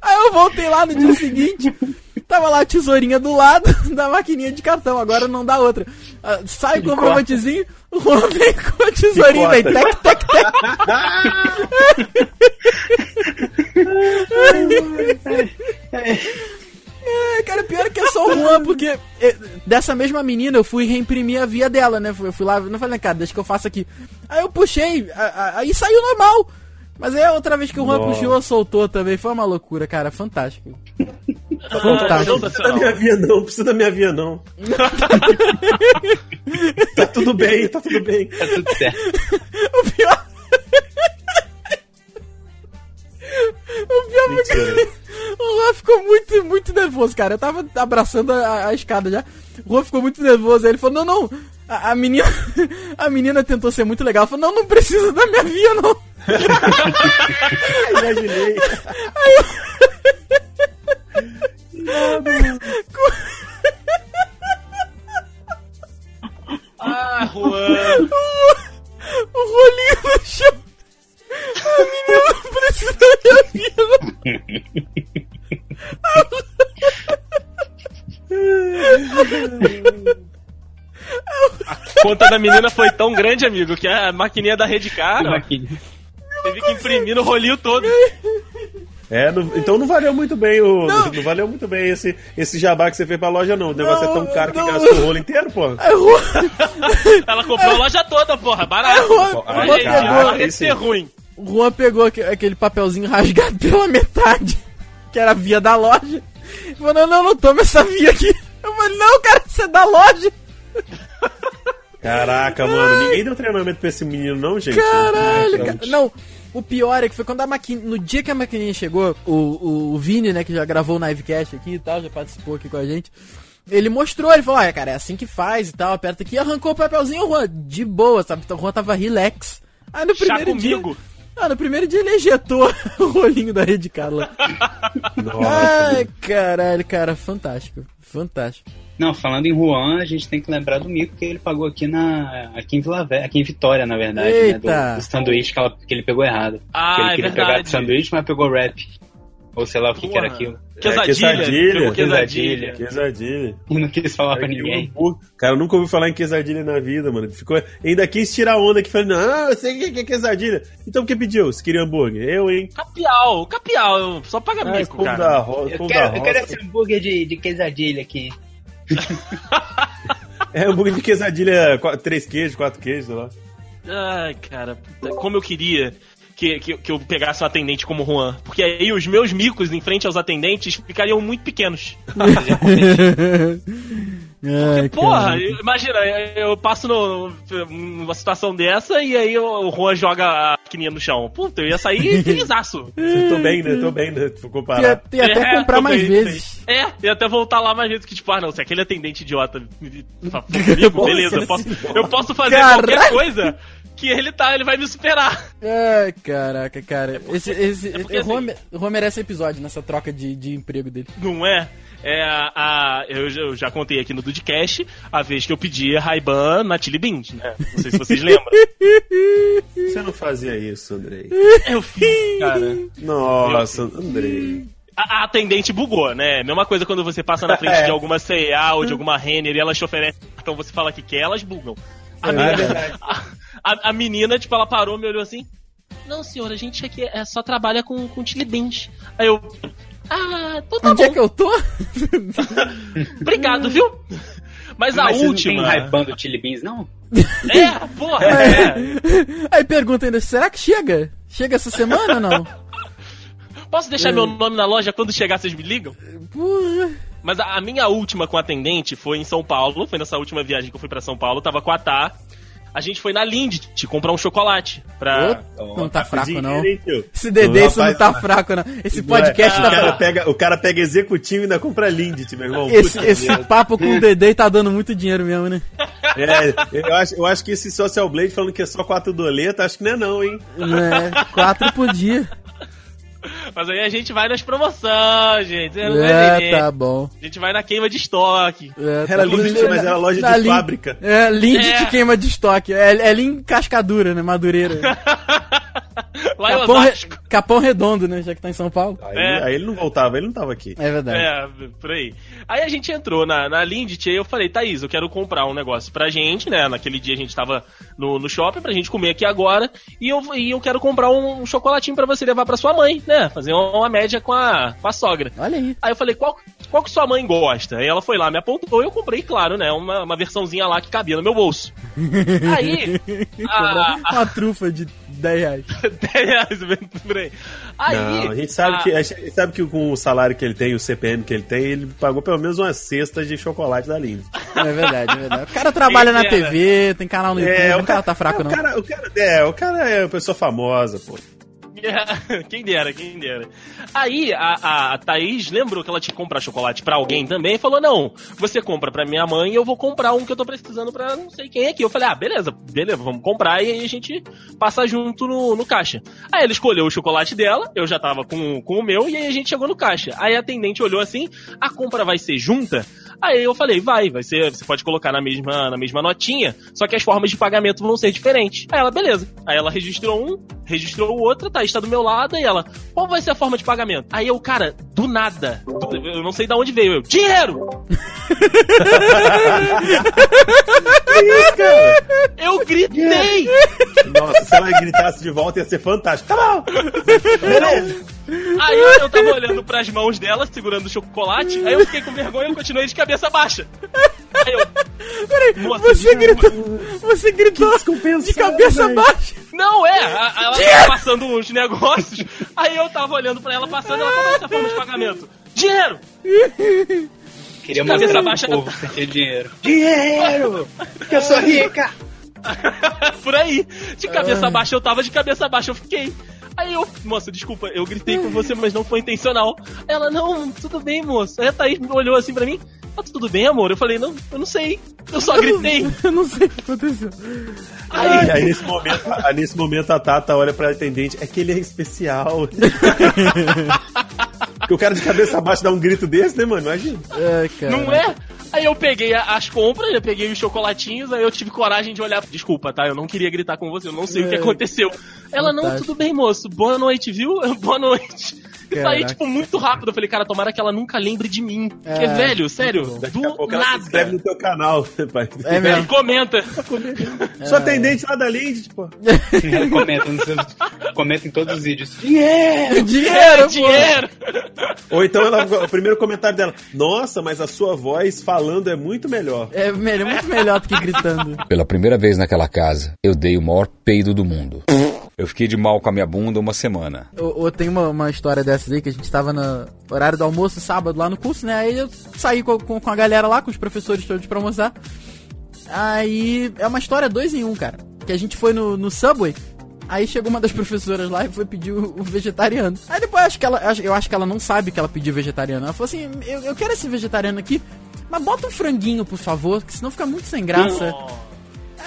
Aí eu voltei lá no dia seguinte, tava lá a tesourinha do lado [laughs] da maquininha de cartão, agora não dá outra. Ah, sai o comprovantezinho, o Juan vem [laughs] com a tesourinha, vem tec, tec, tec. É, cara, pior é que é só o Juan, porque é, dessa mesma menina eu fui reimprimir a via dela, né? Eu fui lá, não falei, cara, deixa que eu faça aqui. Aí eu puxei, aí saiu normal. Mas aí a outra vez que o Juan puxou, soltou também. Foi uma loucura, cara. Fantástico. [laughs] Ah, Fantástico. Não precisa da minha via, não. Precisa da minha via, não. [laughs] tá tudo bem, tá tudo bem. Tá tudo certo. [laughs] O pior. o pior foi que o Juan ficou muito, muito nervoso, cara. Eu tava abraçando a, a escada já. O Juan ficou muito nervoso. Aí ele falou: Não, não. A, a menina. A menina tentou ser muito legal. Falou: Não, não precisa da minha via, não. Imaginei. Nada, Ah, Juan. O, o rolinho no chão. A menina precisa de avião. A conta da menina foi tão grande, amigo, que a maquininha da rede cara imprimir no rolinho todo. É, não- então não valeu muito bem o. Não, valeu muito bem esse, esse jabá que você fez pra loja, não. O negócio Não, é tão caro que não. gastou o rolo inteiro, pô. Aí o Juan, Ela comprou a loja toda, porra, barato. o Ai, o Juan cara, esse- ser ruim. o Juan pegou aque- aquele papelzinho rasgado [laughs] pela metade, que era a via da loja. E falou, não, não, não, toma essa via aqui. Eu falei, não, cara, isso é da loja. Caraca, mano, ninguém deu treinamento pra esse menino, não, gente. Caralho, Ai, cara. Não, o pior é que foi quando a maquina. No dia que a maquininha chegou, o, o, o Vini, né, que já gravou o Livecast aqui e tal, já participou aqui com a gente. Ele mostrou, ele falou, ah, cara, é assim que faz e tal, aperta aqui, arrancou o papelzinho, o Juan, de boa, sabe? Então o Juan tava relax. Aí no Chá primeiro dia. comigo. Ah, no primeiro dia ele ejetou [laughs] o rolinho da rede Carla. Nossa, Ai, caralho, cara, fantástico. Fantástico. Não, falando em Juan, a gente tem que lembrar do mico que ele pagou aqui na. aqui em Vila Velha, aqui em Vitória, na verdade, né? Eita. Do, do sanduíche que, ela- que ele pegou errado. Ah, que ele é queria verdade. pegar do sanduíche, mas pegou rap. Ou sei lá o que, que era aquilo. Quesadilha. quesadilha, pegou quesadilha. Quesadilha. E não quis falar pra Cara, que ninguém. hambúrguer. Cara, eu nunca ouvi falar em quesadilha na vida, mano. Ficou... Ainda quis tirar onda aqui, falando, não, eu sei o que é quesadilha. Então por que pediu? Você queria hambúrguer? Eu, hein? Capial, capial, eu só paga Ah, mico, cara. da ro... Eu quero, da eu quero esse hambúrguer de, de quesadilha aqui. É hambúrguer de quesadilha, três queijos, quatro queijos, sei lá. Ai, cara, puta, como eu queria que, que, que eu pegasse um atendente como Juan. Porque aí os meus micos em frente aos atendentes ficariam muito pequenos. [laughs] [laughs] Ai, Porra, cara. imagina, eu passo no, numa situação dessa e aí o Juan joga a maquininha no chão. Puta, eu ia sair [laughs] felizaço. Tô bem, né? Tô bem, né? Vou Ia, comparar. ia até É, comprar mais também, vezes. É, e até voltar lá mais vezes que, tipo, ah, não, se aquele atendente idiota for [laughs] comigo, beleza, eu posso, eu posso fazer Caralho. qualquer coisa que ele tá, ele vai me superar. Ai, caraca, cara. Esse, esse, porque o, Juan, assim- me- o Juan merece episódio nessa troca de, de emprego dele. Não é? É a. a- eu, já- eu já contei aqui no Dudcast a vez que eu pedi a Ray-Ban na Chili Beans, né? Não sei se vocês lembram. [laughs] Você não fazia isso, Andrei. Eu fiz, cara. Nossa, Andrei. A, a atendente bugou, né? Mesma coisa quando você passa na frente É. de alguma C&A ou de alguma Renner e elas te oferecem então você fala que quer, elas bugam. A, É verdade. [laughs] a, a- a menina, tipo, ela parou, me olhou assim. Não, senhora, a gente aqui é, só trabalha com, com chili beans. Aí eu. Ah, então tá Onde bom. é que eu tô? [laughs] [laughs] Obrigado, viu? Mas a Mas vocês última. não tem Ray-Ban do Chili Beans, não? É, porra, é. [laughs] Aí pergunta ainda, será que chega? Chega essa semana ou não? Posso deixar meu nome na loja quando chegar, vocês me ligam? Porra. Mas a, a minha última com atendente foi em São Paulo. Foi nessa última viagem que eu fui pra São Paulo. Tava com a Tá. A gente foi na Lindt comprar um chocolate. Pra. Não tá fraco, não. Esse Dedê, isso não tá [laughs] fraco, não. Esse não podcast é. tá o, cara fraco. pega, o cara pega executivo e ainda compra Lindt, meu irmão. Esse, esse papo com o Dedê tá dando muito dinheiro mesmo, né? [laughs] É, eu acho, eu acho que esse Social Blade falando que é só quatro doletas, acho que não é não, hein? É, quatro por dia. Mas aí a gente vai nas promoções, gente. É, entender. tá bom. A gente vai na queima de estoque. É, tá Era. Lindt, mas era loja de Lin- fábrica. É, Lindt É. de queima de estoque. É, é Lin cascadura, né? Madureira. [laughs] Lá em Capão, re- Osasco. Capão redondo, né? Já que tá em São Paulo. Aí, É. aí ele não voltava, ele não tava aqui. É verdade. É, por aí. Aí a gente entrou na, na Lindt e eu falei, Thaís, eu quero comprar um negócio pra gente, né? Naquele dia a gente tava no, no shopping pra gente comer aqui agora. E eu, e eu quero comprar um chocolatinho pra você levar pra sua mãe, né? Fazer uma, uma média com a, com a sogra. Olha aí. Aí eu falei, qual, qual que sua mãe gosta? Aí ela foi lá, me apontou e eu comprei, claro, né? Uma, uma versãozinha lá que cabia no meu bolso. [laughs] Aí. a, a, Uma trufa de 10 reais. [laughs] 10 reais, por aí. Aí. Não, a gente sabe, a- que, a gente sabe que com o salário que ele tem, o CPM que ele tem, ele pagou pelo menos umas cestas de chocolate da Lindt. É verdade, é verdade. O cara trabalha na. TV, tem canal no YouTube, o cara tá fraco, é, não. O cara, o cara, é, o cara é uma pessoa famosa, pô. [laughs] quem dera, quem dera. Aí a, a Thaís lembrou que ela tinha que comprar chocolate pra alguém também e falou: Não, você compra pra minha mãe e eu vou comprar um que eu tô precisando pra não sei quem aqui. Eu falei: Ah, beleza, beleza, vamos comprar e aí a gente passa junto no, no caixa. Aí ela escolheu o chocolate dela, eu já tava com, com o meu e aí a gente chegou no caixa. Aí a atendente olhou assim: A compra vai ser junta? Aí eu falei, vai, vai ser, você pode colocar na mesma, na mesma notinha, só que as formas de pagamento vão ser diferentes. Aí ela, beleza. Aí ela registrou um, registrou o outro, tá, está do meu lado, e ela, qual vai ser a forma de pagamento? Aí eu, cara, do nada, eu não sei de onde veio, eu, dinheiro! [laughs] que isso, cara? Eu gritei! Nossa, se ela gritasse de volta ia ser fantástico. Tá bom! Beleza! Aí eu, tava olhando pras mãos dela, segurando o chocolate, aí eu fiquei com vergonha e continuei de cabeça baixa. Aí eu. Peraí, Moça, você gritou, você gritou de cabeça velho. baixa. Não, é, a- a- ela tava passando uns negócios, aí eu tava olhando pra ela passando, ela como é essa forma de pagamento? Dinheiro! [laughs] Queria Cabeça mostrar baixa. pro povo que você tinha dinheiro. Dinheiro! [laughs] Que eu sou rica! [laughs] Por aí. De cabeça baixa eu tava, de cabeça baixa eu fiquei. Aí eu, moça, desculpa, eu gritei com você, mas não foi intencional. Ela, não, tudo bem, moço. Aí a Thaís olhou assim pra mim, tá tudo bem, amor? Eu falei, não, eu não sei. Eu só gritei. [laughs] Eu não sei o que aconteceu. Aí, aí [laughs] nesse, momento, aí nesse momento a Tata olha pra atendente, é que ele é especial. Porque o cara de cabeça baixa dá um grito desse, né, mano? Imagina. Ai, cara. Não é? Aí eu peguei as compras, eu peguei os chocolatinhos, aí eu tive coragem de olhar. Desculpa, tá? Eu não queria gritar com você, eu não sei o que É. aconteceu. Ela, não, Fantástico. tudo bem, moço. Boa noite, viu? [laughs] Boa noite. E saí, tipo, muito rápido. Eu falei, cara, tomara que ela nunca lembre de mim. Porque, É, velho, sério, Daqui a do pouco ela se inscreve nada. no teu canal, [laughs] pai. É E mesmo. comenta. [laughs] Sou atendente lá da Lindy, tipo. Comenta, seus, comenta em todos os vídeos. Dinheiro! Dinheiro, pô. dinheiro! Ou então ela, o primeiro comentário dela, nossa, mas a sua voz falando é muito melhor. É melhor, muito melhor do que gritando. Pela primeira vez naquela casa, eu dei o maior peido do mundo. Eu fiquei de mal com a minha bunda uma semana. Ou, ou tem uma, uma história dessas aí que a gente tava no horário do almoço sábado lá no curso, né? Aí eu saí com, com, com a galera lá, com os professores todos pra almoçar. Aí é uma história dois em um, cara. Que a gente foi no, no Subway. Aí chegou uma das professoras lá e foi pedir o, o vegetariano. Aí depois acho que ela, acho- eu acho que ela não sabe que ela pediu vegetariano. Ela falou assim: eu, eu quero esse vegetariano aqui, mas bota um franguinho, por favor, que senão fica muito sem graça.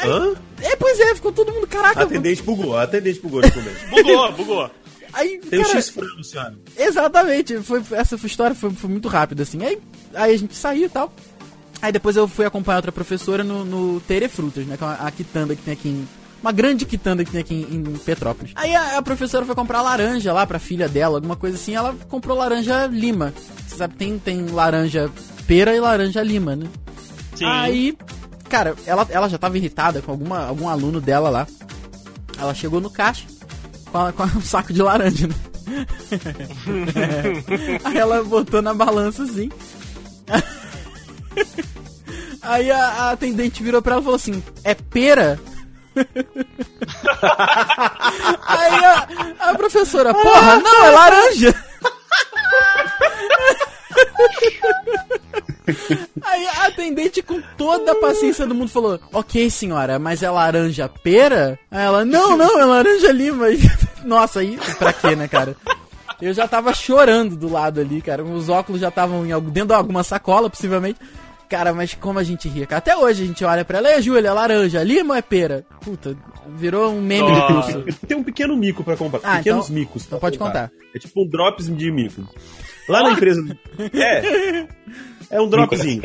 Hã? É, pois é, ficou todo mundo, A caraca. atendente bugou, a atendente bugou no começo. [laughs] Bugou, bugou. Aí, Tem um cara, X frango, senhora. Exatamente, foi, essa história foi, foi muito rápida, assim. Aí, aí a gente saiu e tal. Aí depois eu fui acompanhar outra professora no, no Tere Frutas, né? Que é uma, a quitanda que tem aqui em. Uma grande quitanda que tem aqui em, em Petrópolis. Aí a, a professora foi comprar laranja lá pra filha dela, alguma coisa assim. Ela comprou laranja lima. Você sabe, tem, tem laranja pera e laranja lima, né? Sim. Aí, cara, ela, ela já tava irritada com alguma, algum aluno dela lá. Ela chegou no caixa com, a- com [laughs] um saco de laranja, né? [laughs] Aí ela botou na balança assim. [laughs] Aí a, a atendente virou pra ela e falou assim: É pera? Aí a, a professora, porra, não, é laranja! Aí a atendente, com toda a paciência do mundo, falou: Ok, senhora, mas é laranja pera? Aí ela: Não, não, é laranja lima. [laughs] Nossa, aí pra quê, né, cara? Eu já tava chorando do lado ali, cara. Os óculos já estavam dentro de alguma sacola, possivelmente. Cara, mas como a gente ria, cara. Até hoje a gente olha pra ela, e Júlia, é laranja, lima ou é pera? Puta, virou um meme do curso. Tem um pequeno mico pra comprar. Ah, pequenos então- micos. então pode contar. É tipo um drops de mico. Lá na empresa. [laughs] É. É um dropzinho.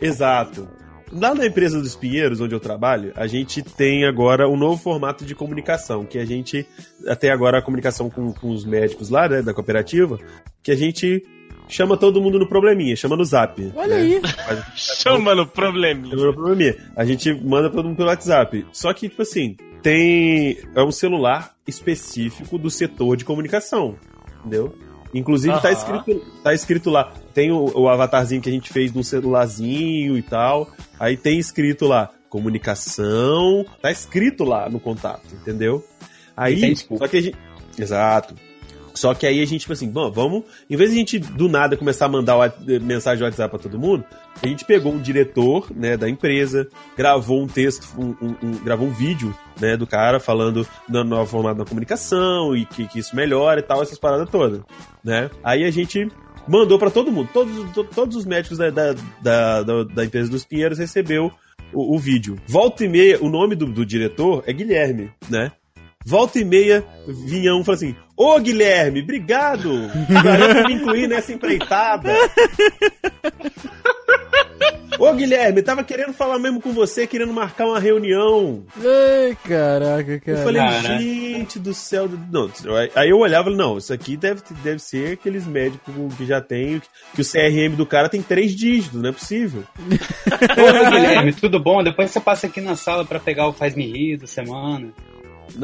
Exato. Lá na empresa dos Pinheiros, onde eu trabalho, a gente tem agora um novo formato de comunicação, que a gente, até agora a comunicação com, com os médicos lá, né, da cooperativa, que a gente chama todo mundo no probleminha, chama no zap. Olha né? aí. [laughs] Chama no probleminha. chama no probleminha. A gente manda todo mundo pelo WhatsApp. Só que, tipo assim, tem. É um celular específico do setor de comunicação. Entendeu? Inclusive tá escrito, tá escrito lá. Tem o, o avatarzinho que a gente fez no celularzinho e tal. Aí tem escrito lá, comunicação. Tá escrito lá no contato, entendeu? Aí. Só que a gente. Exato. Só que aí a gente, tipo assim, bom, vamos. Em vez de a gente do nada começar a mandar o, mensagem de WhatsApp pra todo mundo, a gente pegou um diretor, né, da empresa, gravou um texto, um, um- um- gravou um vídeo, né, do cara falando no novo formato da comunicação e que, que isso melhora e tal, essas paradas todas, né? Aí a gente mandou pra todo mundo, todos, to- todos os médicos da, da, da, da- da empresa dos Pinheiros recebeu o, o vídeo. Volta e meia, o nome do, do diretor é Guilherme, né? Volta e meia, vinha um e assim: Ô Guilherme, obrigado! Por me incluir nessa empreitada. Ô Guilherme, tava querendo falar mesmo com você, querendo marcar uma reunião. Ai, caraca, Eu cara. falei, Cara. gente. Do céu. Não, aí eu olhava e falei, não, isso aqui deve, deve ser aqueles médicos que já tem, que o CRM do cara tem três dígitos, não é possível. Oi, Guilherme, tudo bom? Depois você passa aqui na sala para pegar o Faz Me Rir da semana.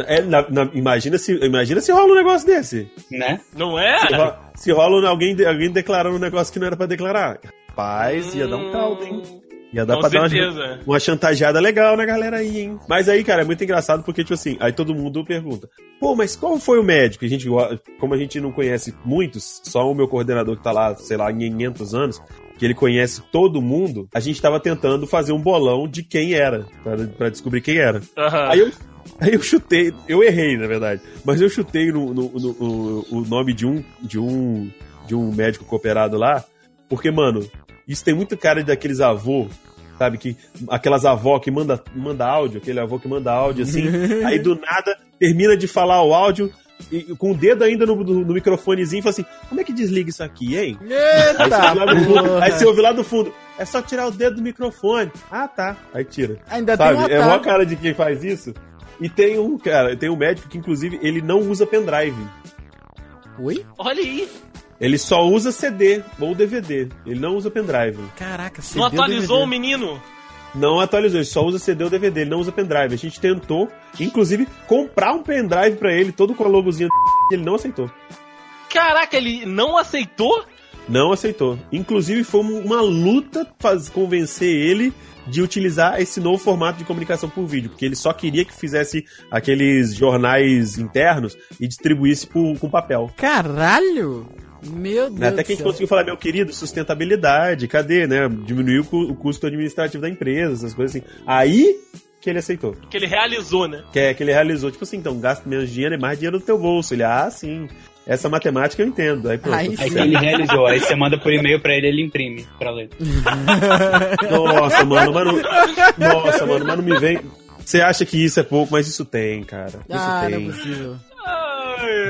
É, na, na, imagina, se, imagina se rola um negócio desse. Né? Não é? Se, ro, se rola alguém, alguém declarando um negócio que não era pra declarar. Rapaz, ia dar um caldo, hein? Ia dar Com pra dar certeza. uma, uma chantageada legal na galera aí, hein? Mas aí, cara, é muito engraçado porque, tipo assim, aí todo mundo pergunta: pô, mas qual foi o médico? A gente, como a gente não conhece muitos, só o meu coordenador que tá lá, sei lá, 500 anos, que ele conhece todo mundo, a gente tava tentando fazer um bolão de quem era, pra, pra descobrir quem era. Aí eu, [laughs] aí eu chutei, eu errei, na verdade, mas eu chutei no, no- no- o- o nome de um, de um, de um médico cooperado lá, porque, mano, isso tem muito cara daqueles avô, sabe, que aquelas avó que manda, manda áudio, aquele avô que manda áudio assim, [laughs] aí do nada termina de falar o áudio e, com o dedo ainda no, no, no microfonezinho e fala assim: como é que desliga isso aqui, hein? Aí você, ouve lá do fundo, aí você ouve lá do fundo, é só tirar o dedo do microfone. Ah, tá. Aí tira. Ainda tem um Sabe? É atalho. cara de quem faz isso. E tem um, cara, tem um médico que, inclusive, ele não usa pendrive. Oi? Olha aí. Ele só usa CD ou DVD. Ele não usa pendrive. Caraca, você Não atualizou o menino? Não atualizou, ele só usa CD ou DVD, ele não usa pendrive. A gente tentou, inclusive, comprar um pendrive pra ele, todo com a logozinha [laughs] ele não aceitou. Caraca, ele não aceitou? Não aceitou. Inclusive, foi um- uma luta faz, convencer ele de utilizar esse novo formato de comunicação por vídeo, porque ele só queria que fizesse aqueles jornais internos e distribuísse por, com papel. Caralho! Meu Deus Até que a do gente conseguiu falar, meu querido, sustentabilidade, cadê, né? Diminuiu o cu- o custo administrativo da empresa, essas coisas assim. Aí que ele aceitou. Que ele realizou, né? Que, é, que ele realizou, tipo assim, então, gasta menos dinheiro e mais dinheiro no teu bolso. Ele, ah, sim. Essa matemática eu entendo. Aí pronto. Aí Aí ele realizou, aí você manda por e-mail pra ele, ele imprime pra ler. [laughs] Nossa, mano, mano. Nossa, mano, mas não me vem. Você acha que isso é pouco, mas isso tem, cara. Isso Ah, não é tem. possível.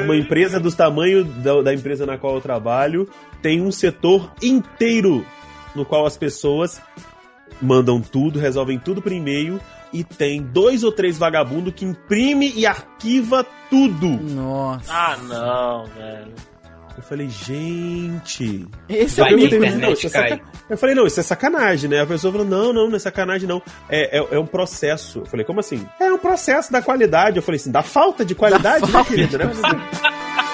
Uma empresa dos tamanhos da, da empresa na qual eu trabalho tem um setor inteiro no qual as pessoas mandam tudo, resolvem tudo por e-mail e tem dois ou três vagabundos que imprime e arquiva tudo. Nossa. Ah, não, velho. Eu falei, gente. Esse é o né? internet Não, é cai. Eu falei, não, isso é sacanagem, né? A pessoa falou, não, não, não é sacanagem, não. É, é, é um processo. Eu falei, como assim? É um processo da qualidade. Eu falei assim, da falta de qualidade, né, falta de [laughs]